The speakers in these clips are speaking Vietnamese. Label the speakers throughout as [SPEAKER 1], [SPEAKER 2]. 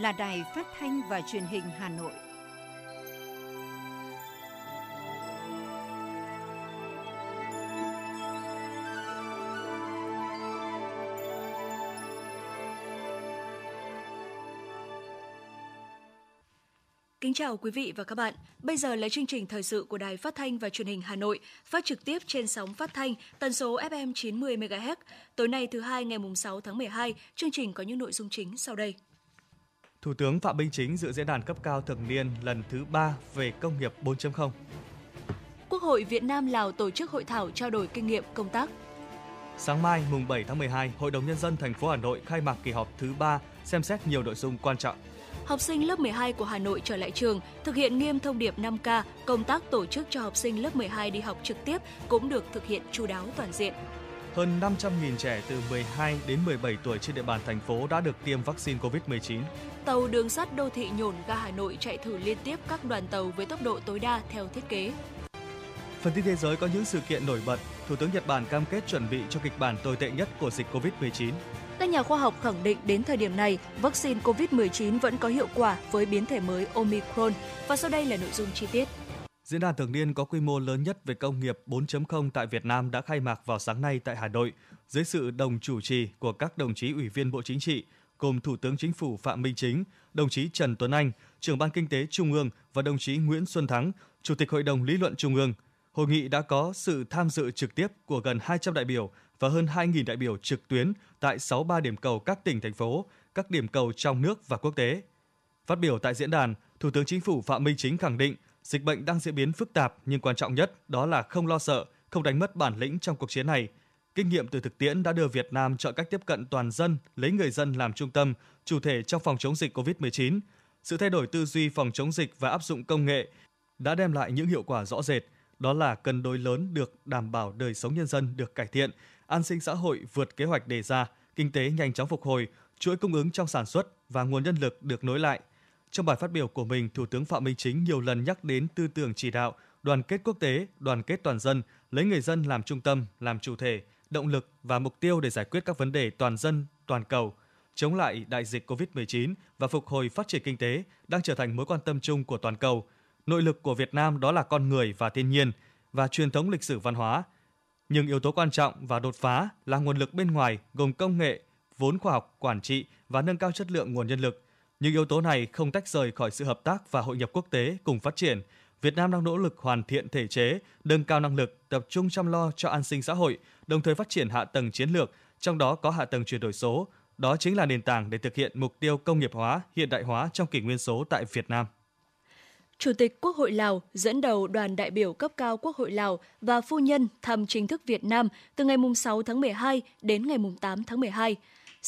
[SPEAKER 1] là Đài Phát thanh và Truyền hình Hà Nội.
[SPEAKER 2] Kính chào quý vị và các bạn. Bây giờ là chương trình thời sự của Đài Phát thanh và Truyền hình Hà Nội, phát trực tiếp trên sóng phát thanh tần số FM 90 MHz. Tối nay thứ hai ngày mùng 6 tháng 12, chương trình có những nội dung chính sau đây.
[SPEAKER 3] Thủ tướng Phạm Minh Chính dự diễn đàn cấp cao thường niên lần thứ 3 về công nghiệp 4.0.
[SPEAKER 2] Quốc hội Việt Nam Lào tổ chức hội thảo trao đổi kinh nghiệm công tác.
[SPEAKER 3] Sáng mai mùng 7 tháng 12, Hội đồng nhân dân thành phố Hà Nội khai mạc kỳ họp thứ 3 xem xét nhiều nội dung quan trọng.
[SPEAKER 2] Học sinh lớp 12 của Hà Nội trở lại trường, thực hiện nghiêm thông điệp 5K, công tác tổ chức cho học sinh lớp 12 đi học trực tiếp cũng được thực hiện chu đáo toàn diện.
[SPEAKER 3] Hơn 500.000 trẻ từ 12 đến 17 tuổi trên địa bàn thành phố đã được tiêm vaccine COVID-19.
[SPEAKER 2] Tàu đường sắt đô thị nhổn ga Hà Nội chạy thử liên tiếp các đoàn tàu với tốc độ tối đa theo thiết kế.
[SPEAKER 3] Phần tin thế giới có những sự kiện nổi bật. Thủ tướng Nhật Bản cam kết chuẩn bị cho kịch bản tồi tệ nhất của dịch COVID-19.
[SPEAKER 2] Các nhà khoa học khẳng định đến thời điểm này, vaccine COVID-19 vẫn có hiệu quả với biến thể mới Omicron. Và sau đây là nội dung chi tiết.
[SPEAKER 3] Diễn đàn thường niên có quy mô lớn nhất về công nghiệp 4.0 tại Việt Nam đã khai mạc vào sáng nay tại Hà Nội, dưới sự đồng chủ trì của các đồng chí Ủy viên Bộ Chính trị, gồm Thủ tướng Chính phủ Phạm Minh Chính, đồng chí Trần Tuấn Anh, trưởng Ban Kinh tế Trung ương và đồng chí Nguyễn Xuân Thắng, Chủ tịch Hội đồng Lý luận Trung ương. Hội nghị đã có sự tham dự trực tiếp của gần 200 đại biểu và hơn 2.000 đại biểu trực tuyến tại 63 điểm cầu các tỉnh, thành phố, các điểm cầu trong nước và quốc tế. Phát biểu tại diễn đàn, Thủ tướng Chính phủ Phạm Minh Chính khẳng định dịch bệnh đang diễn biến phức tạp nhưng quan trọng nhất đó là không lo sợ, không đánh mất bản lĩnh trong cuộc chiến này. Kinh nghiệm từ thực tiễn đã đưa Việt Nam chọn cách tiếp cận toàn dân, lấy người dân làm trung tâm, chủ thể trong phòng chống dịch COVID-19. Sự thay đổi tư duy phòng chống dịch và áp dụng công nghệ đã đem lại những hiệu quả rõ rệt, đó là cân đối lớn được đảm bảo đời sống nhân dân được cải thiện, an sinh xã hội vượt kế hoạch đề ra, kinh tế nhanh chóng phục hồi, chuỗi cung ứng trong sản xuất và nguồn nhân lực được nối lại. Trong bài phát biểu của mình, Thủ tướng Phạm Minh Chính nhiều lần nhắc đến tư tưởng chỉ đạo, đoàn kết quốc tế, đoàn kết toàn dân, lấy người dân làm trung tâm, làm chủ thể, động lực và mục tiêu để giải quyết các vấn đề toàn dân, toàn cầu, chống lại đại dịch COVID-19 và phục hồi phát triển kinh tế đang trở thành mối quan tâm chung của toàn cầu. Nội lực của Việt Nam đó là con người và thiên nhiên và truyền thống lịch sử văn hóa – nhưng yếu tố quan trọng và đột phá là nguồn lực bên ngoài gồm công nghệ, vốn khoa học, quản trị và nâng cao chất lượng nguồn nhân lực những yếu tố này không tách rời khỏi sự hợp tác và hội nhập quốc tế cùng phát triển. Việt Nam đang nỗ lực hoàn thiện thể chế, nâng cao năng lực, tập trung chăm lo cho an sinh xã hội, đồng thời phát triển hạ tầng chiến lược, trong đó có hạ tầng chuyển đổi số. Đó chính là nền tảng để thực hiện mục tiêu công nghiệp hóa, hiện đại hóa trong kỷ nguyên số tại Việt Nam.
[SPEAKER 2] Chủ tịch Quốc hội Lào dẫn đầu đoàn đại biểu cấp cao Quốc hội Lào và phu nhân thăm chính thức Việt Nam từ ngày 6 tháng 12 đến ngày 8 tháng 12.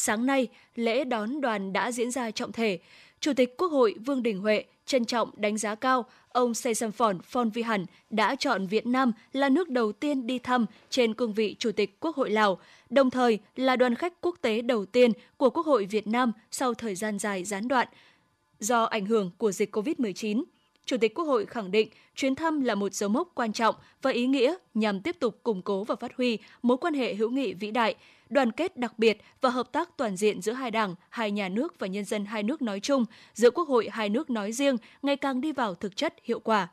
[SPEAKER 2] Sáng nay, lễ đón đoàn đã diễn ra trọng thể. Chủ tịch Quốc hội Vương Đình Huệ trân trọng đánh giá cao ông Seysamphon Phonvihan đã chọn Việt Nam là nước đầu tiên đi thăm trên cương vị Chủ tịch Quốc hội Lào, đồng thời là đoàn khách quốc tế đầu tiên của Quốc hội Việt Nam sau thời gian dài gián đoạn do ảnh hưởng của dịch COVID-19. Chủ tịch Quốc hội khẳng định chuyến thăm là một dấu mốc quan trọng và ý nghĩa nhằm tiếp tục củng cố và phát huy mối quan hệ hữu nghị vĩ đại, đoàn kết đặc biệt và hợp tác toàn diện giữa hai đảng, hai nhà nước và nhân dân hai nước nói chung, giữa Quốc hội hai nước nói riêng ngày càng đi vào thực chất hiệu quả.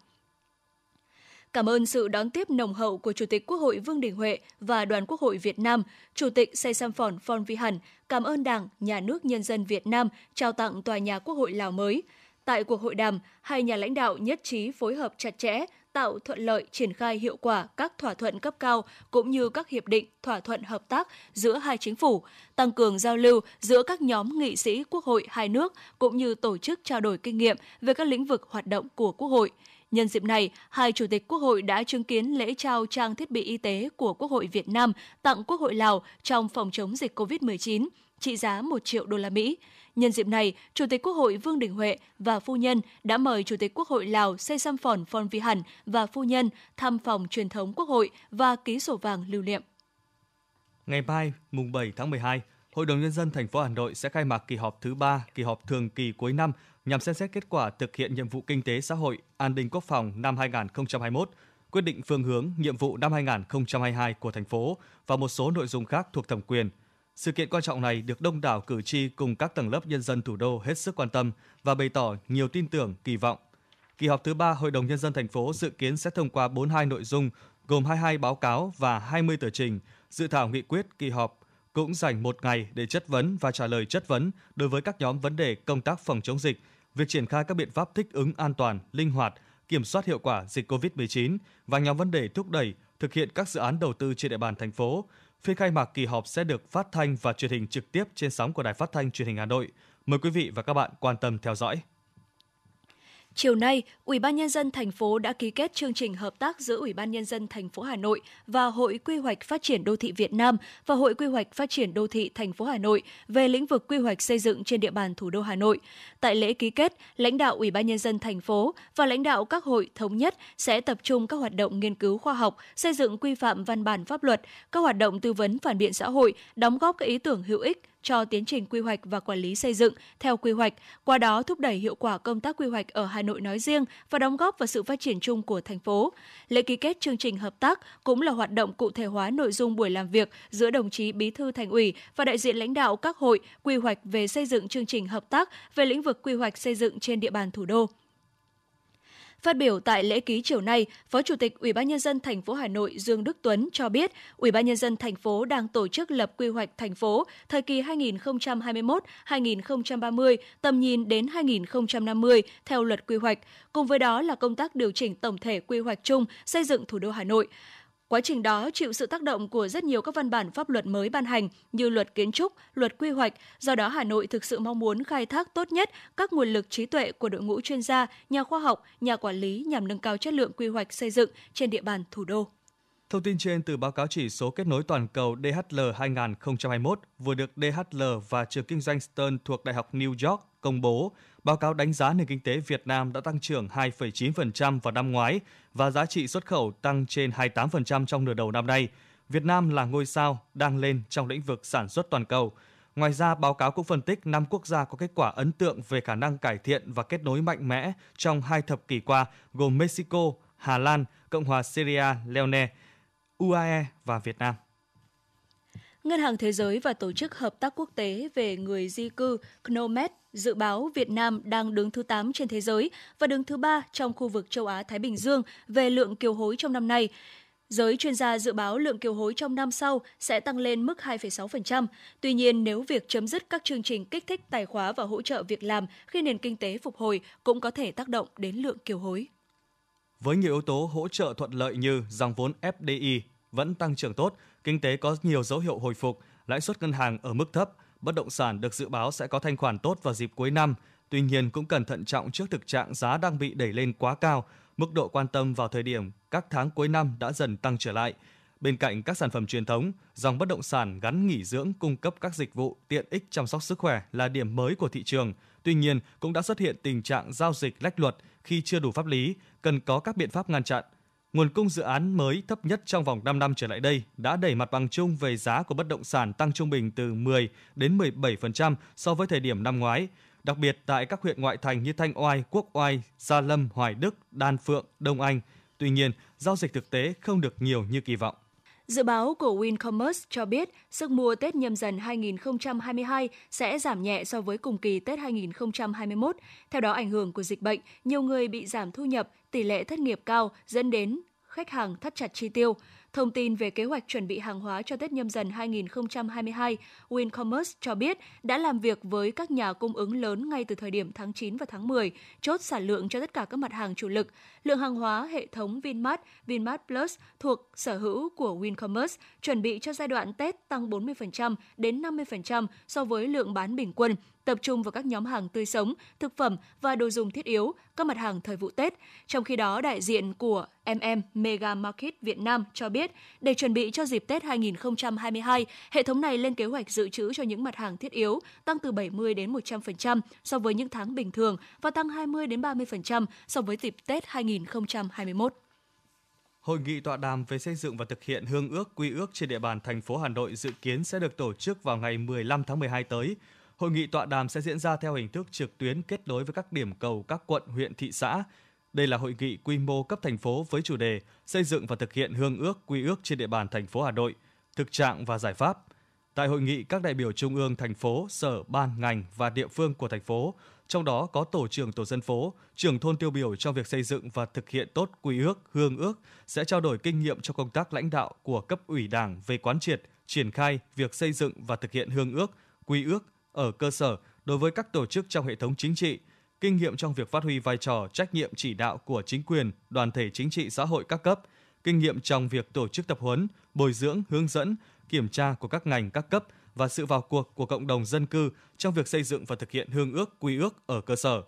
[SPEAKER 2] Cảm ơn sự đón tiếp nồng hậu của Chủ tịch Quốc hội Vương Đình Huệ và Đoàn Quốc hội Việt Nam, Chủ tịch Say Sam Phòn Phon Vi Hẳn cảm ơn Đảng, Nhà nước Nhân dân Việt Nam trao tặng tòa nhà Quốc hội Lào mới – Tại cuộc hội đàm, hai nhà lãnh đạo nhất trí phối hợp chặt chẽ, tạo thuận lợi triển khai hiệu quả các thỏa thuận cấp cao cũng như các hiệp định, thỏa thuận hợp tác giữa hai chính phủ, tăng cường giao lưu giữa các nhóm nghị sĩ quốc hội hai nước cũng như tổ chức trao đổi kinh nghiệm về các lĩnh vực hoạt động của quốc hội. Nhân dịp này, hai chủ tịch Quốc hội đã chứng kiến lễ trao trang thiết bị y tế của Quốc hội Việt Nam tặng Quốc hội Lào trong phòng chống dịch COVID-19 trị giá 1 triệu đô la Mỹ. Nhân dịp này, Chủ tịch Quốc hội Vương Đình Huệ và phu nhân đã mời Chủ tịch Quốc hội Lào Say Samphon Phon Vi Hẳn và phu nhân thăm phòng truyền thống Quốc hội và ký sổ vàng lưu niệm.
[SPEAKER 3] Ngày mai, mùng 7 tháng 12, Hội đồng nhân dân thành phố Hà Nội sẽ khai mạc kỳ họp thứ 3, kỳ họp thường kỳ cuối năm nhằm xem xét kết quả thực hiện nhiệm vụ kinh tế xã hội, an ninh quốc phòng năm 2021, quyết định phương hướng nhiệm vụ năm 2022 của thành phố và một số nội dung khác thuộc thẩm quyền – sự kiện quan trọng này được đông đảo cử tri cùng các tầng lớp nhân dân thủ đô hết sức quan tâm và bày tỏ nhiều tin tưởng, kỳ vọng. Kỳ họp thứ ba Hội đồng Nhân dân thành phố dự kiến sẽ thông qua 42 nội dung gồm 22 báo cáo và 20 tờ trình. Dự thảo nghị quyết kỳ họp cũng dành một ngày để chất vấn và trả lời chất vấn đối với các nhóm vấn đề công tác phòng chống dịch, việc triển khai các biện pháp thích ứng an toàn, linh hoạt, kiểm soát hiệu quả dịch COVID-19 và nhóm vấn đề thúc đẩy thực hiện các dự án đầu tư trên địa bàn thành phố. Phiên khai mạc kỳ họp sẽ được phát thanh và truyền hình trực tiếp trên sóng của Đài Phát thanh Truyền hình Hà Nội. Mời quý vị và các bạn quan tâm theo dõi.
[SPEAKER 2] Chiều nay, Ủy ban nhân dân thành phố đã ký kết chương trình hợp tác giữa Ủy ban nhân dân thành phố Hà Nội và Hội Quy hoạch Phát triển đô thị Việt Nam và Hội Quy hoạch Phát triển đô thị thành phố Hà Nội về lĩnh vực quy hoạch xây dựng trên địa bàn thủ đô Hà Nội. Tại lễ ký kết, lãnh đạo Ủy ban nhân dân thành phố và lãnh đạo các hội thống nhất sẽ tập trung các hoạt động nghiên cứu khoa học, xây dựng quy phạm văn bản pháp luật, các hoạt động tư vấn phản biện xã hội, đóng góp các ý tưởng hữu ích cho tiến trình quy hoạch và quản lý xây dựng theo quy hoạch, qua đó thúc đẩy hiệu quả công tác quy hoạch ở Hà Nội nói riêng và đóng góp vào sự phát triển chung của thành phố. Lễ ký kết chương trình hợp tác cũng là hoạt động cụ thể hóa nội dung buổi làm việc giữa đồng chí Bí thư Thành ủy và đại diện lãnh đạo các hội quy hoạch về xây dựng chương trình hợp tác về lĩnh vực quy hoạch xây dựng trên địa bàn thủ đô. Phát biểu tại lễ ký chiều nay, Phó Chủ tịch Ủy ban nhân dân thành phố Hà Nội Dương Đức Tuấn cho biết, Ủy ban nhân dân thành phố đang tổ chức lập quy hoạch thành phố thời kỳ 2021-2030, tầm nhìn đến 2050 theo luật quy hoạch, cùng với đó là công tác điều chỉnh tổng thể quy hoạch chung xây dựng thủ đô Hà Nội. Quá trình đó chịu sự tác động của rất nhiều các văn bản pháp luật mới ban hành như luật kiến trúc, luật quy hoạch, do đó Hà Nội thực sự mong muốn khai thác tốt nhất các nguồn lực trí tuệ của đội ngũ chuyên gia, nhà khoa học, nhà quản lý nhằm nâng cao chất lượng quy hoạch xây dựng trên địa bàn thủ đô.
[SPEAKER 3] Thông tin trên từ báo cáo chỉ số kết nối toàn cầu DHL 2021 vừa được DHL và trường kinh doanh Stern thuộc Đại học New York công bố. Báo cáo đánh giá nền kinh tế Việt Nam đã tăng trưởng 2,9% vào năm ngoái và giá trị xuất khẩu tăng trên 28% trong nửa đầu năm nay. Việt Nam là ngôi sao đang lên trong lĩnh vực sản xuất toàn cầu. Ngoài ra, báo cáo cũng phân tích 5 quốc gia có kết quả ấn tượng về khả năng cải thiện và kết nối mạnh mẽ trong hai thập kỷ qua, gồm Mexico, Hà Lan, Cộng hòa Syria, Leone, UAE và Việt Nam.
[SPEAKER 2] Ngân hàng Thế giới và Tổ chức Hợp tác Quốc tế về người di cư CNOMED dự báo Việt Nam đang đứng thứ 8 trên thế giới và đứng thứ 3 trong khu vực châu Á-Thái Bình Dương về lượng kiều hối trong năm nay. Giới chuyên gia dự báo lượng kiều hối trong năm sau sẽ tăng lên mức 2,6%. Tuy nhiên, nếu việc chấm dứt các chương trình kích thích tài khóa và hỗ trợ việc làm khi nền kinh tế phục hồi cũng có thể tác động đến lượng kiều hối.
[SPEAKER 3] Với nhiều yếu tố hỗ trợ thuận lợi như dòng vốn FDI vẫn tăng trưởng tốt, kinh tế có nhiều dấu hiệu hồi phục, lãi suất ngân hàng ở mức thấp, bất động sản được dự báo sẽ có thanh khoản tốt vào dịp cuối năm. Tuy nhiên cũng cần thận trọng trước thực trạng giá đang bị đẩy lên quá cao, mức độ quan tâm vào thời điểm các tháng cuối năm đã dần tăng trở lại. Bên cạnh các sản phẩm truyền thống, dòng bất động sản gắn nghỉ dưỡng cung cấp các dịch vụ tiện ích chăm sóc sức khỏe là điểm mới của thị trường. Tuy nhiên, cũng đã xuất hiện tình trạng giao dịch lách luật khi chưa đủ pháp lý, cần có các biện pháp ngăn chặn. Nguồn cung dự án mới thấp nhất trong vòng 5 năm trở lại đây đã đẩy mặt bằng chung về giá của bất động sản tăng trung bình từ 10 đến 17% so với thời điểm năm ngoái. Đặc biệt tại các huyện ngoại thành như Thanh Oai, Quốc Oai, Gia Lâm, Hoài Đức, Đan Phượng, Đông Anh. Tuy nhiên, giao dịch thực tế không được nhiều như kỳ vọng.
[SPEAKER 2] Dự báo của Wincommerce cho biết sức mua Tết nhâm dần 2022 sẽ giảm nhẹ so với cùng kỳ Tết 2021. Theo đó, ảnh hưởng của dịch bệnh, nhiều người bị giảm thu nhập, tỷ lệ thất nghiệp cao dẫn đến khách hàng thắt chặt chi tiêu. Thông tin về kế hoạch chuẩn bị hàng hóa cho Tết nhâm dần 2022, Wincommerce cho biết đã làm việc với các nhà cung ứng lớn ngay từ thời điểm tháng 9 và tháng 10, chốt sản lượng cho tất cả các mặt hàng chủ lực. Lượng hàng hóa hệ thống Vinmart, Vinmart Plus thuộc sở hữu của Wincommerce chuẩn bị cho giai đoạn Tết tăng 40% đến 50% so với lượng bán bình quân, tập trung vào các nhóm hàng tươi sống, thực phẩm và đồ dùng thiết yếu, các mặt hàng thời vụ Tết. Trong khi đó, đại diện của MM Mega Market Việt Nam cho biết, để chuẩn bị cho dịp Tết 2022, hệ thống này lên kế hoạch dự trữ cho những mặt hàng thiết yếu tăng từ 70 đến 100% so với những tháng bình thường và tăng 20 đến 30% so với dịp Tết 2021.
[SPEAKER 3] Hội nghị tọa đàm về xây dựng và thực hiện hương ước quy ước trên địa bàn thành phố Hà Nội dự kiến sẽ được tổ chức vào ngày 15 tháng 12 tới. Hội nghị tọa đàm sẽ diễn ra theo hình thức trực tuyến kết nối với các điểm cầu các quận, huyện, thị xã. Đây là hội nghị quy mô cấp thành phố với chủ đề xây dựng và thực hiện hương ước quy ước trên địa bàn thành phố Hà Nội, thực trạng và giải pháp. Tại hội nghị, các đại biểu trung ương, thành phố, sở, ban, ngành và địa phương của thành phố, trong đó có tổ trưởng tổ dân phố, trưởng thôn tiêu biểu trong việc xây dựng và thực hiện tốt quy ước, hương ước sẽ trao đổi kinh nghiệm cho công tác lãnh đạo của cấp ủy Đảng về quán triệt, triển khai việc xây dựng và thực hiện hương ước, quy ước ở cơ sở đối với các tổ chức trong hệ thống chính trị, kinh nghiệm trong việc phát huy vai trò trách nhiệm chỉ đạo của chính quyền, đoàn thể chính trị xã hội các cấp, kinh nghiệm trong việc tổ chức tập huấn, bồi dưỡng, hướng dẫn, kiểm tra của các ngành các cấp và sự vào cuộc của cộng đồng dân cư trong việc xây dựng và thực hiện hương ước, quy ước ở cơ sở.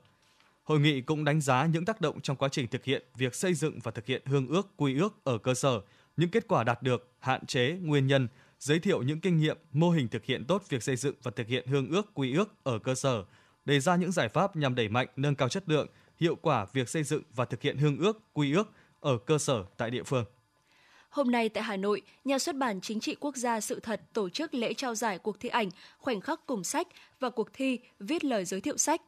[SPEAKER 3] Hội nghị cũng đánh giá những tác động trong quá trình thực hiện việc xây dựng và thực hiện hương ước, quy ước ở cơ sở, những kết quả đạt được, hạn chế, nguyên nhân, giới thiệu những kinh nghiệm, mô hình thực hiện tốt việc xây dựng và thực hiện hương ước, quy ước ở cơ sở, đề ra những giải pháp nhằm đẩy mạnh, nâng cao chất lượng, hiệu quả việc xây dựng và thực hiện hương ước, quy ước ở cơ sở tại địa phương.
[SPEAKER 2] Hôm nay tại Hà Nội, Nhà xuất bản Chính trị Quốc gia Sự thật tổ chức lễ trao giải cuộc thi ảnh Khoảnh khắc cùng sách và cuộc thi Viết lời giới thiệu sách.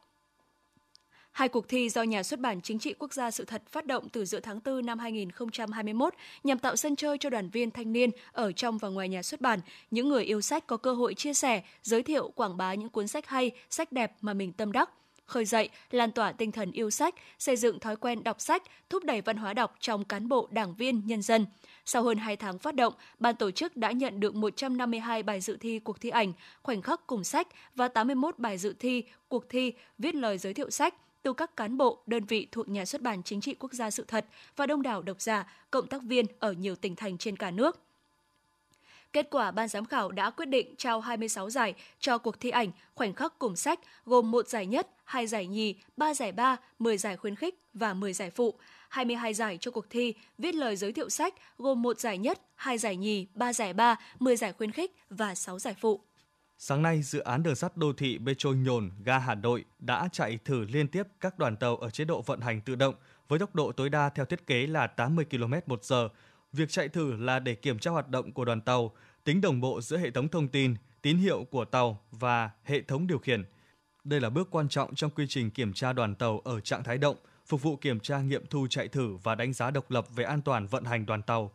[SPEAKER 2] Hai cuộc thi do Nhà xuất bản Chính trị Quốc gia Sự thật phát động từ giữa tháng 4 năm 2021 nhằm tạo sân chơi cho đoàn viên thanh niên ở trong và ngoài nhà xuất bản, những người yêu sách có cơ hội chia sẻ, giới thiệu, quảng bá những cuốn sách hay, sách đẹp mà mình tâm đắc khơi dậy, lan tỏa tinh thần yêu sách, xây dựng thói quen đọc sách, thúc đẩy văn hóa đọc trong cán bộ, đảng viên, nhân dân. Sau hơn 2 tháng phát động, ban tổ chức đã nhận được 152 bài dự thi cuộc thi ảnh Khoảnh khắc cùng sách và 81 bài dự thi cuộc thi viết lời giới thiệu sách từ các cán bộ, đơn vị thuộc Nhà xuất bản Chính trị Quốc gia Sự thật và đông đảo độc giả, cộng tác viên ở nhiều tỉnh thành trên cả nước. Kết quả ban giám khảo đã quyết định trao 26 giải cho cuộc thi ảnh Khoảnh khắc cùng sách, gồm một giải nhất, hai giải nhì, ba giải ba, 10 giải khuyến khích và 10 giải phụ. 22 giải cho cuộc thi viết lời giới thiệu sách, gồm một giải nhất, hai giải nhì, ba giải ba, 10 giải khuyến khích và 6 giải phụ.
[SPEAKER 3] Sáng nay, dự án đường sắt đô thị Metro Nhồn, ga Hà Nội đã chạy thử liên tiếp các đoàn tàu ở chế độ vận hành tự động với tốc độ tối đa theo thiết kế là 80 km một giờ. Việc chạy thử là để kiểm tra hoạt động của đoàn tàu, tính đồng bộ giữa hệ thống thông tin, tín hiệu của tàu và hệ thống điều khiển. Đây là bước quan trọng trong quy trình kiểm tra đoàn tàu ở trạng thái động, phục vụ kiểm tra nghiệm thu chạy thử và đánh giá độc lập về an toàn vận hành đoàn tàu.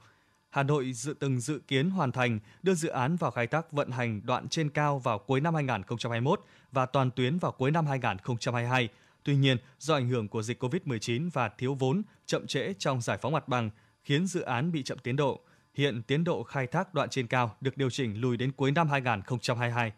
[SPEAKER 3] Hà Nội dự từng dự kiến hoàn thành đưa dự án vào khai thác vận hành đoạn trên cao vào cuối năm 2021 và toàn tuyến vào cuối năm 2022. Tuy nhiên, do ảnh hưởng của dịch COVID-19 và thiếu vốn, chậm trễ trong giải phóng mặt bằng, khiến dự án bị chậm tiến độ. Hiện tiến độ khai thác đoạn trên cao được điều chỉnh lùi đến cuối năm 2022.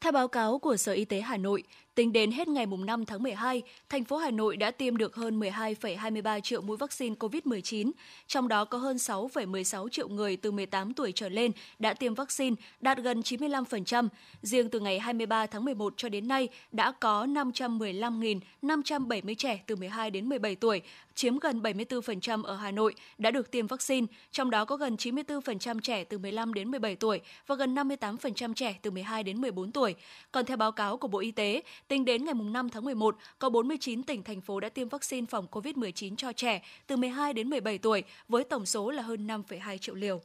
[SPEAKER 2] Theo báo cáo của Sở Y tế Hà Nội, tính đến hết ngày 5 tháng 12, thành phố Hà Nội đã tiêm được hơn 12,23 triệu mũi vaccine COVID-19, trong đó có hơn 6,16 triệu người từ 18 tuổi trở lên đã tiêm vaccine, đạt gần 95%. Riêng từ ngày 23 tháng 11 cho đến nay đã có 515.570 trẻ từ 12 đến 17 tuổi, chiếm gần 74% ở Hà Nội đã được tiêm vaccine, trong đó có gần 94% trẻ từ 15 đến 17 tuổi và gần 58% trẻ từ 12 đến 14 tuổi. Còn theo báo cáo của Bộ Y tế, tính đến ngày 5 tháng 11, có 49 tỉnh thành phố đã tiêm vaccine phòng COVID-19 cho trẻ từ 12 đến 17 tuổi với tổng số là hơn 5,2 triệu liều.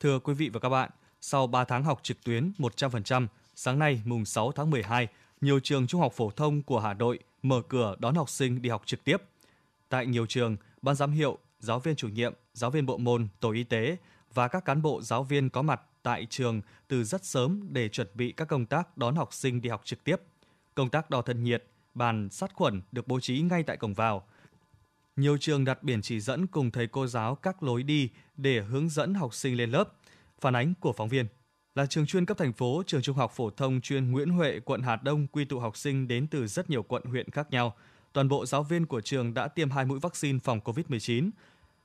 [SPEAKER 3] Thưa quý vị và các bạn, sau 3 tháng học trực tuyến 100%, sáng nay mùng 6 tháng 12, nhiều trường trung học phổ thông của Hà Nội mở cửa đón học sinh đi học trực tiếp. Tại nhiều trường, ban giám hiệu, giáo viên chủ nhiệm, giáo viên bộ môn, tổ y tế và các cán bộ giáo viên có mặt tại trường từ rất sớm để chuẩn bị các công tác đón học sinh đi học trực tiếp. Công tác đo thân nhiệt, bàn sát khuẩn được bố trí ngay tại cổng vào. Nhiều trường đặt biển chỉ dẫn cùng thầy cô giáo các lối đi để hướng dẫn học sinh lên lớp. Phản ánh của phóng viên là trường chuyên cấp thành phố, trường trung học phổ thông chuyên Nguyễn Huệ, quận Hà Đông quy tụ học sinh đến từ rất nhiều quận huyện khác nhau. Toàn bộ giáo viên của trường đã tiêm hai mũi vaccine phòng COVID-19.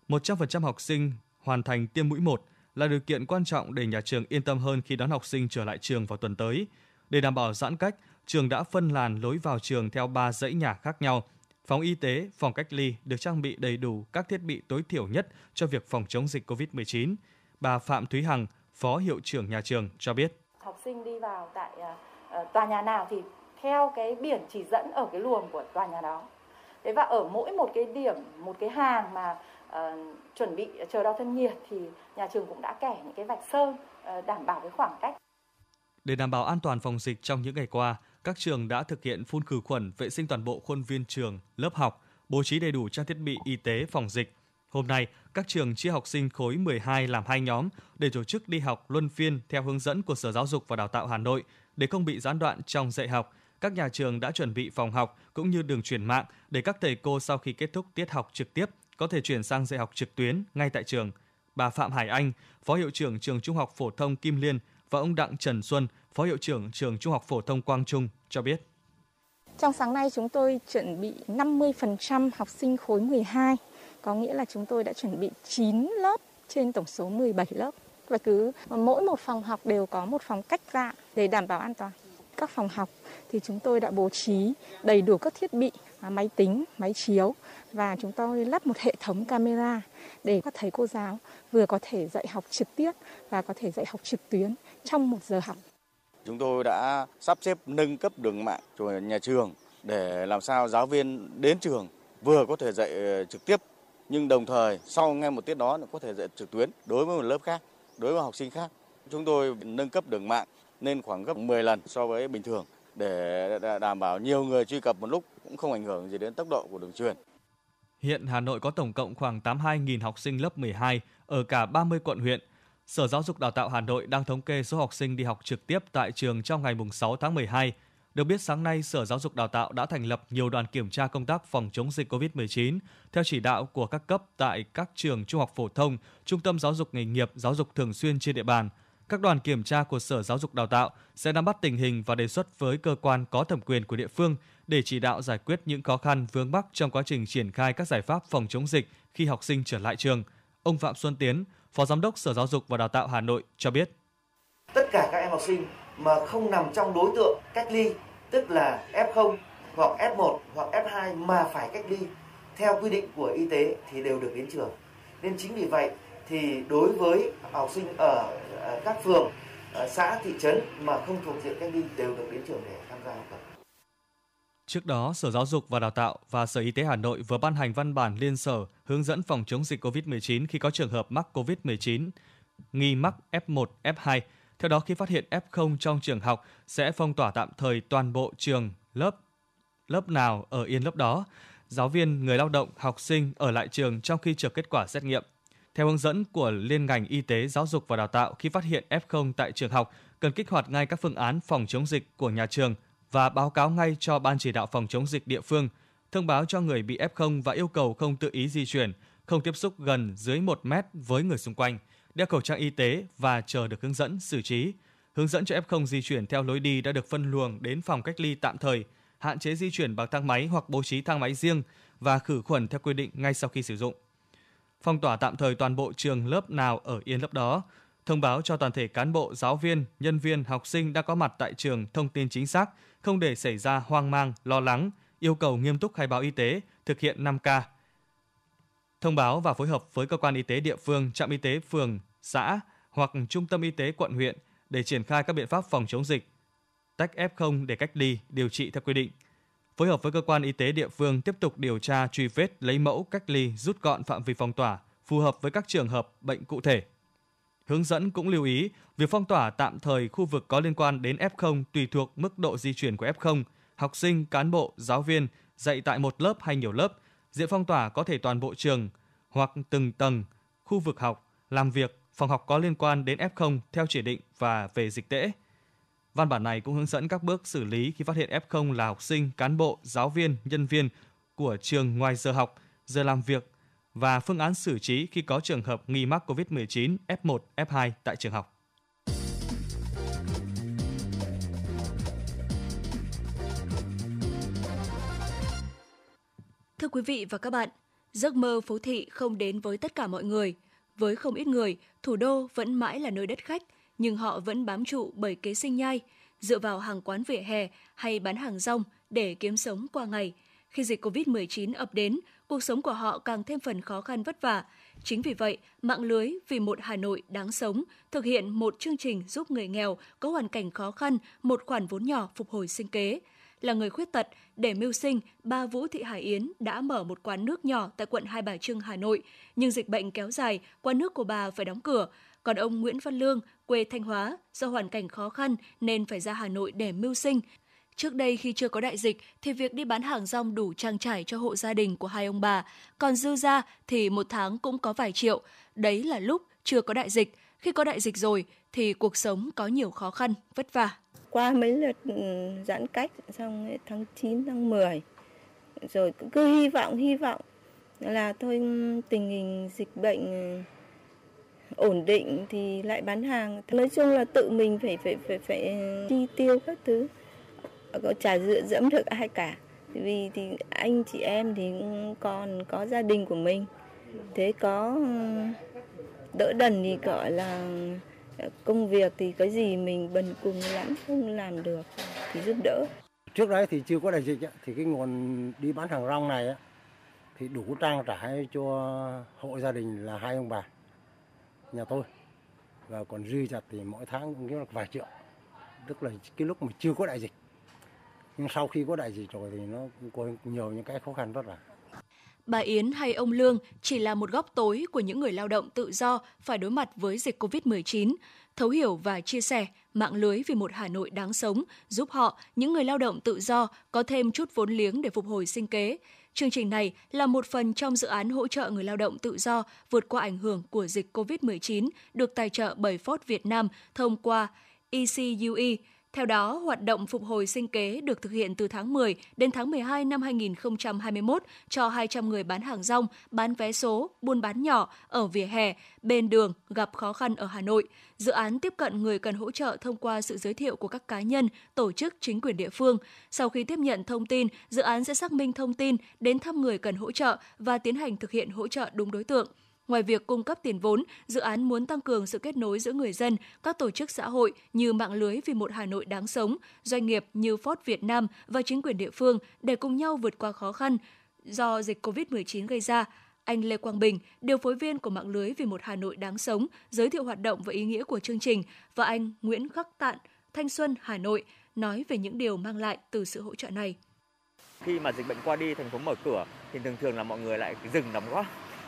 [SPEAKER 3] 100% học sinh hoàn thành tiêm mũi 1 là điều kiện quan trọng để nhà trường yên tâm hơn khi đón học sinh trở lại trường vào tuần tới. Để đảm bảo giãn cách, trường đã phân làn lối vào trường theo 3 dãy nhà khác nhau. Phòng y tế, phòng cách ly được trang bị đầy đủ các thiết bị tối thiểu nhất cho việc phòng chống dịch COVID-19. Bà Phạm Thúy Hằng, Phó Hiệu trưởng nhà trường cho biết.
[SPEAKER 4] Học sinh đi vào tại uh, tòa nhà nào thì theo cái biển chỉ dẫn ở cái luồng của tòa nhà đó. Thế và ở mỗi một cái điểm, một cái hàng mà uh, chuẩn bị chờ đo thân nhiệt thì nhà trường cũng đã kẻ những cái vạch sơn uh, đảm bảo cái khoảng cách.
[SPEAKER 3] Để đảm bảo an toàn phòng dịch trong những ngày qua, các trường đã thực hiện phun khử khuẩn vệ sinh toàn bộ khuôn viên trường, lớp học, bố trí đầy đủ trang thiết bị y tế phòng dịch. Hôm nay, các trường chia học sinh khối 12 làm hai nhóm để tổ chức đi học luân phiên theo hướng dẫn của Sở Giáo dục và Đào tạo Hà Nội để không bị gián đoạn trong dạy học. Các nhà trường đã chuẩn bị phòng học cũng như đường truyền mạng để các thầy cô sau khi kết thúc tiết học trực tiếp có thể chuyển sang dạy học trực tuyến ngay tại trường. Bà Phạm Hải Anh, Phó Hiệu trưởng Trường Trung học Phổ thông Kim Liên và ông Đặng Trần Xuân, Phó Hiệu trưởng Trường Trung học Phổ thông Quang Trung cho biết.
[SPEAKER 5] Trong sáng nay chúng tôi chuẩn bị 50% học sinh khối 12, có nghĩa là chúng tôi đã chuẩn bị 9 lớp trên tổng số 17 lớp. Và cứ mỗi một phòng học đều có một phòng cách ra để đảm bảo an toàn. Các phòng học thì chúng tôi đã bố trí đầy đủ các thiết bị, máy tính, máy chiếu và chúng tôi lắp một hệ thống camera để các thầy cô giáo vừa có thể dạy học trực tiếp và có thể dạy học trực tuyến trong một giờ học.
[SPEAKER 6] Chúng tôi đã sắp xếp nâng cấp đường mạng của nhà trường để làm sao giáo viên đến trường vừa có thể dạy ờ, trực tiếp nhưng đồng thời sau ngay một tiết đó có thể dạy trực tuyến đối với một lớp khác, đối với học sinh khác. Chúng tôi nâng cấp đường mạng lên khoảng gấp 10 lần so với bình thường để đảm bảo nhiều người truy cập một lúc cũng không ảnh hưởng gì đến tốc độ của đường truyền.
[SPEAKER 3] Hiện Hà Nội có tổng cộng khoảng 82.000 học sinh lớp 12 ở cả 30 quận huyện. Sở Giáo dục Đào tạo Hà Nội đang thống kê số học sinh đi học trực tiếp tại trường trong ngày 6 tháng 12. Được biết sáng nay, Sở Giáo dục Đào tạo đã thành lập nhiều đoàn kiểm tra công tác phòng chống dịch COVID-19 theo chỉ đạo của các cấp tại các trường trung học phổ thông, trung tâm giáo dục nghề nghiệp, giáo dục thường xuyên trên địa bàn. Các đoàn kiểm tra của Sở Giáo dục Đào tạo sẽ nắm bắt tình hình và đề xuất với cơ quan có thẩm quyền của địa phương để chỉ đạo giải quyết những khó khăn vướng mắc trong quá trình triển khai các giải pháp phòng chống dịch khi học sinh trở lại trường. Ông Phạm Xuân Tiến, Phó Giám đốc Sở Giáo dục và Đào tạo Hà Nội cho biết.
[SPEAKER 7] Tất cả các em học sinh mà không nằm trong đối tượng cách ly, tức là F0 hoặc F1 hoặc F2 mà phải cách ly theo quy định của y tế thì đều được đến trường. Nên chính vì vậy thì đối với học sinh ở các phường, xã, thị trấn mà không thuộc diện cách ly đều được đến trường để tham gia học tập.
[SPEAKER 3] Trước đó, Sở Giáo dục và Đào tạo và Sở Y tế Hà Nội vừa ban hành văn bản liên sở hướng dẫn phòng chống dịch COVID-19 khi có trường hợp mắc COVID-19 nghi mắc F1, F2. Theo đó, khi phát hiện F0 trong trường học sẽ phong tỏa tạm thời toàn bộ trường, lớp, lớp nào ở yên lớp đó. Giáo viên, người lao động, học sinh ở lại trường trong khi chờ kết quả xét nghiệm. Theo hướng dẫn của Liên ngành Y tế, Giáo dục và Đào tạo, khi phát hiện F0 tại trường học, cần kích hoạt ngay các phương án phòng chống dịch của nhà trường – và báo cáo ngay cho Ban chỉ đạo phòng chống dịch địa phương, thông báo cho người bị F0 và yêu cầu không tự ý di chuyển, không tiếp xúc gần dưới 1 mét với người xung quanh, đeo khẩu trang y tế và chờ được hướng dẫn xử trí. Hướng dẫn cho F0 di chuyển theo lối đi đã được phân luồng đến phòng cách ly tạm thời, hạn chế di chuyển bằng thang máy hoặc bố trí thang máy riêng và khử khuẩn theo quy định ngay sau khi sử dụng. Phong tỏa tạm thời toàn bộ trường lớp nào ở yên lớp đó, thông báo cho toàn thể cán bộ, giáo viên, nhân viên, học sinh đang có mặt tại trường thông tin chính xác, không để xảy ra hoang mang, lo lắng, yêu cầu nghiêm túc khai báo y tế, thực hiện 5K. Thông báo và phối hợp với cơ quan y tế địa phương, trạm y tế phường, xã hoặc trung tâm y tế quận huyện để triển khai các biện pháp phòng chống dịch, tách F0 để cách ly, điều trị theo quy định. Phối hợp với cơ quan y tế địa phương tiếp tục điều tra, truy vết, lấy mẫu, cách ly, rút gọn phạm vi phong tỏa, phù hợp với các trường hợp bệnh cụ thể. Hướng dẫn cũng lưu ý, việc phong tỏa tạm thời khu vực có liên quan đến F0 tùy thuộc mức độ di chuyển của F0, học sinh, cán bộ, giáo viên dạy tại một lớp hay nhiều lớp. Diện phong tỏa có thể toàn bộ trường hoặc từng tầng, khu vực học, làm việc, phòng học có liên quan đến F0 theo chỉ định và về dịch tễ. Văn bản này cũng hướng dẫn các bước xử lý khi phát hiện F0 là học sinh, cán bộ, giáo viên, nhân viên của trường ngoài giờ học, giờ làm việc và phương án xử trí khi có trường hợp nghi mắc COVID-19 F1, F2 tại trường học.
[SPEAKER 2] Thưa quý vị và các bạn, giấc mơ phố thị không đến với tất cả mọi người. Với không ít người, thủ đô vẫn mãi là nơi đất khách, nhưng họ vẫn bám trụ bởi kế sinh nhai, dựa vào hàng quán vỉa hè hay bán hàng rong để kiếm sống qua ngày. Khi dịch COVID-19 ập đến, cuộc sống của họ càng thêm phần khó khăn vất vả. Chính vì vậy, mạng lưới Vì một Hà Nội đáng sống thực hiện một chương trình giúp người nghèo có hoàn cảnh khó khăn một khoản vốn nhỏ phục hồi sinh kế. Là người khuyết tật, để mưu sinh, bà Vũ Thị Hải Yến đã mở một quán nước nhỏ tại quận Hai Bà Trưng, Hà Nội. Nhưng dịch bệnh kéo dài, quán nước của bà phải đóng cửa. Còn ông Nguyễn Văn Lương, quê Thanh Hóa, do hoàn cảnh khó khăn nên phải ra Hà Nội để mưu sinh. Trước đây khi chưa có đại dịch thì việc đi bán hàng rong đủ trang trải cho hộ gia đình của hai ông bà, còn dư ra thì một tháng cũng có vài triệu. Đấy là lúc chưa có đại dịch. Khi có đại dịch rồi thì cuộc sống có nhiều khó khăn, vất vả.
[SPEAKER 8] Qua mấy lượt ừ, giãn cách xong tháng 9, tháng 10 rồi cứ hy vọng hy vọng là thôi ừ, tình hình dịch bệnh ừ, ổn định thì lại bán hàng. Nói chung là tự mình phải phải phải phải chi tiêu các thứ. Có chả dựa dẫm được ai cả. Vì thì anh chị em thì còn có gia đình của mình. Thế có, đỡ đần thì gọi là công việc thì cái gì mình bần cùng lắm không làm được thì giúp đỡ.
[SPEAKER 9] Trước đấy thì chưa có đại dịch thì cái nguồn đi bán hàng rong này thì đủ trang trải cho hộ gia đình là hai ông bà nhà tôi và còn dư chặt thì mỗi tháng cũng kiếm được vài triệu tức là cái lúc mà chưa có đại dịch nhưng sau khi có đại dịch rồi thì nó cũng có nhiều những cái khó khăn rất là
[SPEAKER 2] Bà Yến hay ông Lương chỉ là một góc tối của những người lao động tự do phải đối mặt với dịch COVID-19. Thấu hiểu và chia sẻ, mạng lưới vì một Hà Nội đáng sống giúp họ, những người lao động tự do, có thêm chút vốn liếng để phục hồi sinh kế. Chương trình này là một phần trong dự án hỗ trợ người lao động tự do vượt qua ảnh hưởng của dịch COVID-19 được tài trợ bởi Ford Việt Nam thông qua ECUE, theo đó, hoạt động phục hồi sinh kế được thực hiện từ tháng 10 đến tháng 12 năm 2021 cho 200 người bán hàng rong, bán vé số, buôn bán nhỏ ở vỉa hè, bên đường gặp khó khăn ở Hà Nội. Dự án tiếp cận người cần hỗ trợ thông qua sự giới thiệu của các cá nhân, tổ chức chính quyền địa phương. Sau khi tiếp nhận thông tin, dự án sẽ xác minh thông tin, đến thăm người cần hỗ trợ và tiến hành thực hiện hỗ trợ đúng đối tượng. Ngoài việc cung cấp tiền vốn, dự án muốn tăng cường sự kết nối giữa người dân, các tổ chức xã hội như mạng lưới vì một Hà Nội đáng sống, doanh nghiệp như Ford Việt Nam và chính quyền địa phương để cùng nhau vượt qua khó khăn do dịch COVID-19 gây ra. Anh Lê Quang Bình, điều phối viên của mạng lưới vì một Hà Nội đáng sống, giới thiệu hoạt động và ý nghĩa của chương trình và anh Nguyễn Khắc Tạn, Thanh Xuân, Hà Nội nói về những điều mang lại từ sự hỗ trợ này.
[SPEAKER 10] Khi mà dịch bệnh qua đi, thành phố mở cửa thì thường thường là mọi người lại dừng đóng góp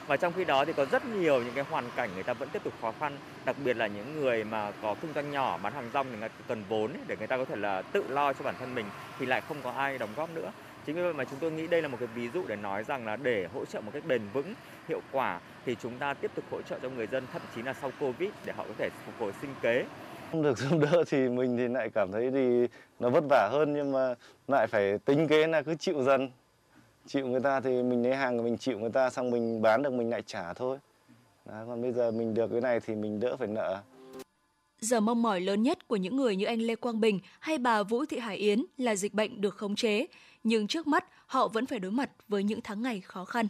[SPEAKER 10] và trong khi đó thì có rất nhiều những cái hoàn cảnh người ta vẫn tiếp tục khó khăn, đặc biệt là những người mà có kinh doanh nhỏ, bán hàng rong thì người ta cần vốn để người ta có thể là tự lo cho bản thân mình thì lại không có ai đóng góp nữa. Chính vì vậy mà chúng tôi nghĩ đây là một cái ví dụ để nói rằng là để hỗ trợ một cách bền vững, hiệu quả thì chúng ta tiếp tục hỗ trợ cho người dân, thậm chí là sau covid để họ có thể phục hồi sinh kế.
[SPEAKER 11] Không được giúp đỡ thì mình thì lại cảm thấy thì nó vất vả hơn nhưng mà lại phải tính kế là cứ chịu dần chịu người ta thì mình lấy hàng mình chịu người ta xong mình bán được mình lại trả thôi Đó, còn bây giờ mình được cái này thì mình đỡ phải nợ
[SPEAKER 2] Giờ mong mỏi lớn nhất của những người như anh Lê Quang Bình hay bà Vũ Thị Hải Yến là dịch bệnh được khống chế, nhưng trước mắt họ vẫn phải đối mặt với những tháng ngày khó khăn.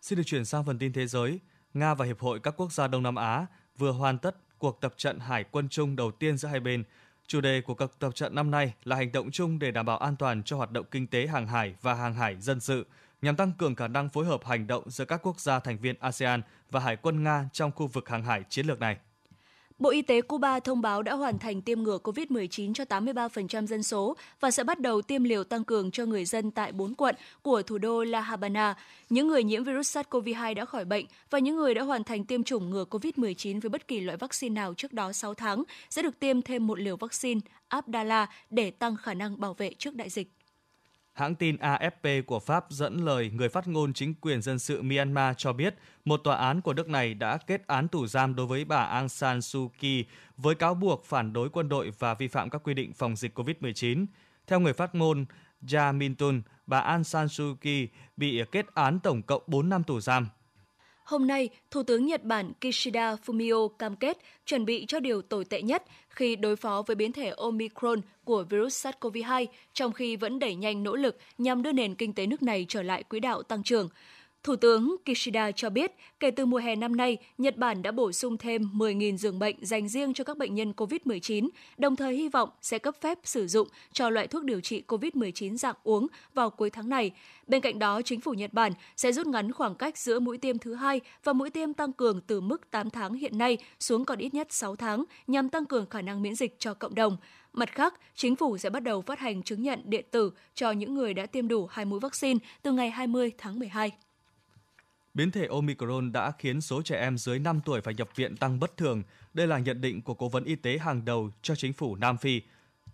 [SPEAKER 3] Xin được chuyển sang phần tin thế giới. Nga và Hiệp hội các quốc gia Đông Nam Á vừa hoàn tất cuộc tập trận hải quân chung đầu tiên giữa hai bên. Chủ đề của cuộc tập trận năm nay là hành động chung để đảm bảo an toàn cho hoạt động kinh tế hàng hải và hàng hải dân sự, nhằm tăng cường khả năng phối hợp hành động giữa các quốc gia thành viên ASEAN và Hải quân Nga trong khu vực hàng hải chiến lược này.
[SPEAKER 2] Bộ Y tế Cuba thông báo đã hoàn thành tiêm ngừa COVID-19 cho 83% dân số và sẽ bắt đầu tiêm liều tăng cường cho người dân tại 4 quận của thủ đô La Habana. Những người nhiễm virus SARS-CoV-2 đã khỏi bệnh và những người đã hoàn thành tiêm chủng ngừa COVID-19 với bất kỳ loại vaccine nào trước đó 6 tháng sẽ được tiêm thêm một liều vaccine Abdala để tăng khả năng bảo vệ trước đại dịch.
[SPEAKER 3] Hãng tin AFP của Pháp dẫn lời người phát ngôn chính quyền dân sự Myanmar cho biết một tòa án của nước này đã kết án tù giam đối với bà Aung San Suu Kyi với cáo buộc phản đối quân đội và vi phạm các quy định phòng dịch COVID-19. Theo người phát ngôn Ja Mintun, bà Aung San Suu Kyi bị kết án tổng cộng 4 năm tù giam.
[SPEAKER 2] Hôm nay, Thủ tướng Nhật Bản Kishida Fumio cam kết chuẩn bị cho điều tồi tệ nhất khi đối phó với biến thể Omicron của virus SARS-CoV-2, trong khi vẫn đẩy nhanh nỗ lực nhằm đưa nền kinh tế nước này trở lại quỹ đạo tăng trưởng. Thủ tướng Kishida cho biết, kể từ mùa hè năm nay, Nhật Bản đã bổ sung thêm 10.000 giường bệnh dành riêng cho các bệnh nhân COVID-19, đồng thời hy vọng sẽ cấp phép sử dụng cho loại thuốc điều trị COVID-19 dạng uống vào cuối tháng này. Bên cạnh đó, chính phủ Nhật Bản sẽ rút ngắn khoảng cách giữa mũi tiêm thứ hai và mũi tiêm tăng cường từ mức 8 tháng hiện nay xuống còn ít nhất 6 tháng nhằm tăng cường khả năng miễn dịch cho cộng đồng. Mặt khác, chính phủ sẽ bắt đầu phát hành chứng nhận điện tử cho những người đã tiêm đủ hai mũi vaccine từ ngày 20 tháng 12.
[SPEAKER 3] Biến thể Omicron đã khiến số trẻ em dưới 5 tuổi phải nhập viện tăng bất thường. Đây là nhận định của Cố vấn Y tế hàng đầu cho chính phủ Nam Phi.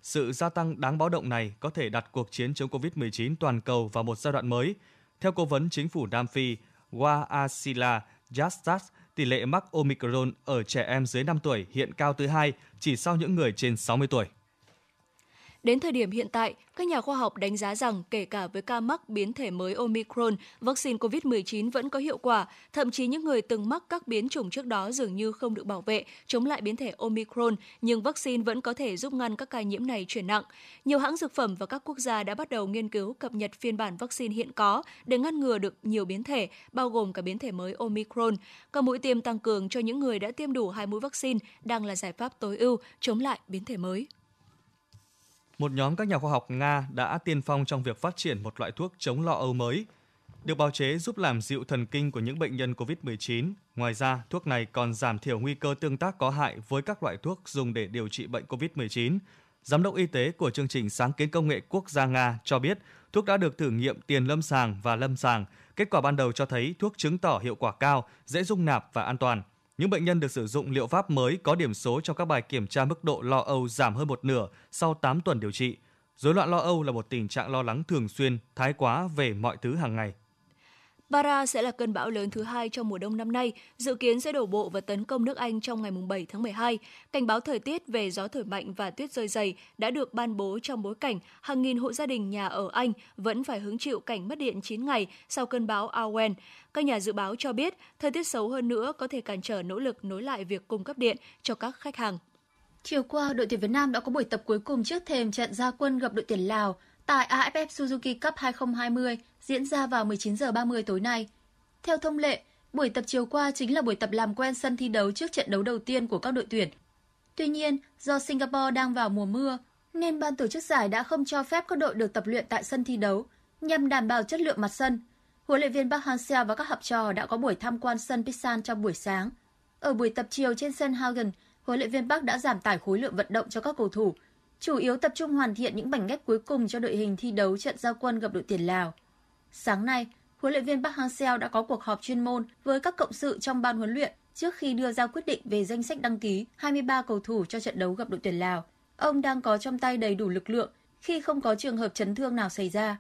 [SPEAKER 3] Sự gia tăng đáng báo động này có thể đặt cuộc chiến chống COVID-19 toàn cầu vào một giai đoạn mới. Theo Cố vấn Chính phủ Nam Phi Waasila Justas, tỷ lệ mắc Omicron ở trẻ em dưới 5 tuổi hiện cao thứ hai, chỉ sau những người trên 60 tuổi.
[SPEAKER 2] Đến thời điểm hiện tại, các nhà khoa học đánh giá rằng kể cả với ca mắc biến thể mới Omicron, vaccine COVID-19 vẫn có hiệu quả, thậm chí những người từng mắc các biến chủng trước đó dường như không được bảo vệ chống lại biến thể Omicron, nhưng vaccine vẫn có thể giúp ngăn các ca nhiễm này chuyển nặng. Nhiều hãng dược phẩm và các quốc gia đã bắt đầu nghiên cứu cập nhật phiên bản vaccine hiện có để ngăn ngừa được nhiều biến thể, bao gồm cả biến thể mới Omicron. Các mũi tiêm tăng cường cho những người đã tiêm đủ hai mũi vaccine đang là giải pháp tối ưu chống lại biến thể mới
[SPEAKER 3] một nhóm các nhà khoa học Nga đã tiên phong trong việc phát triển một loại thuốc chống lo âu mới, được bào chế giúp làm dịu thần kinh của những bệnh nhân COVID-19. Ngoài ra, thuốc này còn giảm thiểu nguy cơ tương tác có hại với các loại thuốc dùng để điều trị bệnh COVID-19. Giám đốc y tế của chương trình sáng kiến công nghệ quốc gia Nga cho biết thuốc đã được thử nghiệm tiền lâm sàng và lâm sàng. Kết quả ban đầu cho thấy thuốc chứng tỏ hiệu quả cao, dễ dung nạp và an toàn. Những bệnh nhân được sử dụng liệu pháp mới có điểm số trong các bài kiểm tra mức độ lo âu giảm hơn một nửa sau 8 tuần điều trị. Rối loạn lo âu là một tình trạng lo lắng thường xuyên, thái quá về mọi thứ hàng ngày.
[SPEAKER 2] Bara sẽ là cơn bão lớn thứ hai trong mùa đông năm nay, dự kiến sẽ đổ bộ và tấn công nước Anh trong ngày 7 tháng 12. Cảnh báo thời tiết về gió thổi mạnh và tuyết rơi dày đã được ban bố trong bối cảnh hàng nghìn hộ gia đình nhà ở Anh vẫn phải hứng chịu cảnh mất điện 9 ngày sau cơn bão Awen. Các nhà dự báo cho biết, thời tiết xấu hơn nữa có thể cản trở nỗ lực nối lại việc cung cấp điện cho các khách hàng.
[SPEAKER 12] Chiều qua, đội tuyển Việt Nam đã có buổi tập cuối cùng trước thềm trận gia quân gặp đội tuyển Lào tại AFF Suzuki Cup 2020 diễn ra vào 19 giờ 30 tối nay. Theo thông lệ, buổi tập chiều qua chính là buổi tập làm quen sân thi đấu trước trận đấu đầu tiên của các đội tuyển. Tuy nhiên, do Singapore đang vào mùa mưa, nên ban tổ chức giải đã không cho phép các đội được tập luyện tại sân thi đấu nhằm đảm bảo chất lượng mặt sân. Huấn luyện viên Park Hang-seo và các học trò đã có buổi tham quan sân Pisan trong buổi sáng. Ở buổi tập chiều trên sân Hagen, huấn luyện viên Park đã giảm tải khối lượng vận động cho các cầu thủ, chủ yếu tập trung hoàn thiện những mảnh ghép cuối cùng cho đội hình thi đấu trận giao quân gặp đội tuyển Lào. Sáng nay, huấn luyện viên Park Hang-seo đã có cuộc họp chuyên môn với các cộng sự trong ban huấn luyện trước khi đưa ra quyết định về danh sách đăng ký 23 cầu thủ cho trận đấu gặp đội tuyển Lào. Ông đang có trong tay đầy đủ lực lượng khi không có trường hợp chấn thương nào xảy ra.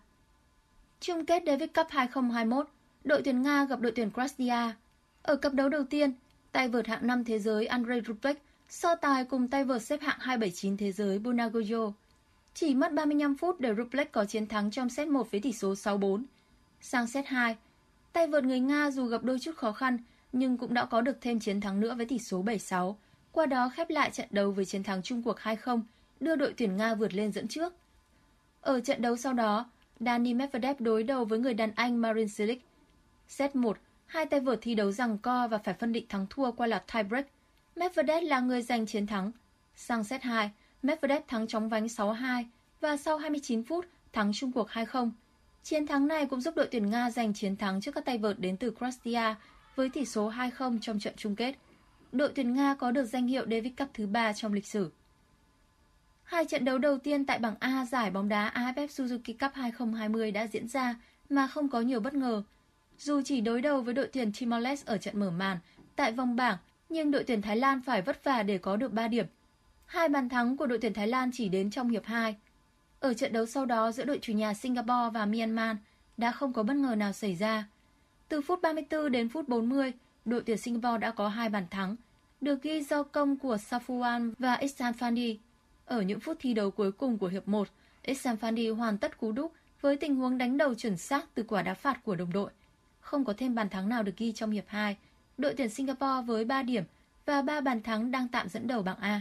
[SPEAKER 12] Chung kết Davis Cup 2021, đội tuyển Nga gặp đội tuyển Croatia. Ở cặp đấu đầu tiên, tay vợt hạng 5 thế giới Andrei Rublev so tài cùng tay vợt xếp hạng 279 thế giới Bonagoyo. Chỉ mất 35 phút để Rublev có chiến thắng trong set 1 với tỷ số 6-4. Sang set 2, tay vợt người Nga dù gặp đôi chút khó khăn nhưng cũng đã có được thêm chiến thắng nữa với tỷ số 7-6. Qua đó khép lại trận đấu với chiến thắng chung cuộc 2-0, đưa đội tuyển Nga vượt lên dẫn trước. Ở trận đấu sau đó, Dani Medvedev đối đầu với người đàn Anh Marin Cilic. Set 1, hai tay vợt thi đấu rằng co và phải phân định thắng thua qua loạt tiebreak. Medvedev là người giành chiến thắng. Sang set 2, Medvedev thắng chóng vánh 6-2 và sau 29 phút thắng chung cuộc 2-0. Chiến thắng này cũng giúp đội tuyển Nga giành chiến thắng trước các tay vợt đến từ Croatia với tỷ số 2-0 trong trận chung kết. Đội tuyển Nga có được danh hiệu Davis Cup thứ 3 trong lịch sử. Hai trận đấu đầu tiên tại bảng A giải bóng đá AFF Suzuki Cup 2020 đã diễn ra mà không có nhiều bất ngờ. Dù chỉ đối đầu với đội tuyển Timor-Leste ở trận mở màn tại vòng bảng, nhưng đội tuyển Thái Lan phải vất vả để có được 3 điểm. Hai bàn thắng của đội tuyển Thái Lan chỉ đến trong hiệp 2. Ở trận đấu sau đó giữa đội chủ nhà Singapore và Myanmar đã không có bất ngờ nào xảy ra. Từ phút 34 đến phút 40, đội tuyển Singapore đã có hai bàn thắng, được ghi do công của Safuan và Ihsan Fandi. Ở những phút thi đấu cuối cùng của hiệp 1, Ihsan Fandi hoàn tất cú đúc với tình huống đánh đầu chuẩn xác từ quả đá phạt của đồng đội. Không có thêm bàn thắng nào được ghi trong hiệp 2. Đội tuyển Singapore với 3 điểm và 3 bàn thắng đang tạm dẫn đầu bảng A.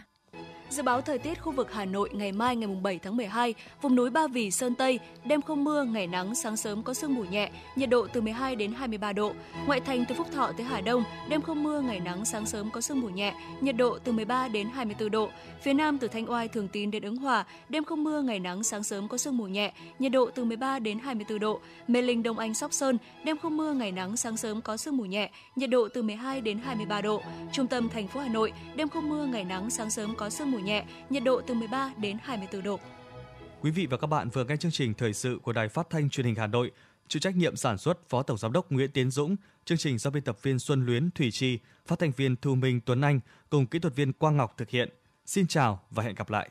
[SPEAKER 2] Dự báo thời tiết khu vực Hà Nội ngày mai ngày 7 tháng 12, vùng núi Ba Vì, Sơn Tây, đêm không mưa, ngày nắng, sáng sớm có sương mù nhẹ, nhiệt độ từ 12 đến 23 độ. Ngoại thành từ Phúc Thọ tới Hà Đông, đêm không mưa, ngày nắng, sáng sớm có sương mù nhẹ, nhiệt độ từ 13 đến 24 độ. Phía Nam từ Thanh Oai, Thường Tín đến Ứng Hòa, đêm không mưa, ngày nắng, sáng sớm có sương mù nhẹ, nhiệt độ từ 13 đến 24 độ. Mê Linh, Đông Anh, Sóc Sơn, đêm không mưa, ngày nắng, sáng sớm có sương mù nhẹ, nhiệt độ từ 12 đến 23 độ. Trung tâm thành phố Hà Nội, đêm không mưa, ngày nắng, sáng sớm có sương mù nhẹ, nhiệt độ từ 13 đến 24 độ.
[SPEAKER 3] Quý vị và các bạn vừa nghe chương trình thời sự của Đài Phát thanh Truyền hình Hà Nội, chịu trách nhiệm sản xuất Phó Tổng giám đốc Nguyễn Tiến Dũng, chương trình do biên tập viên Xuân Luyến, Thủy Chi, phát thanh viên Thu Minh Tuấn Anh cùng kỹ thuật viên Quang Ngọc thực hiện. Xin chào và hẹn gặp lại.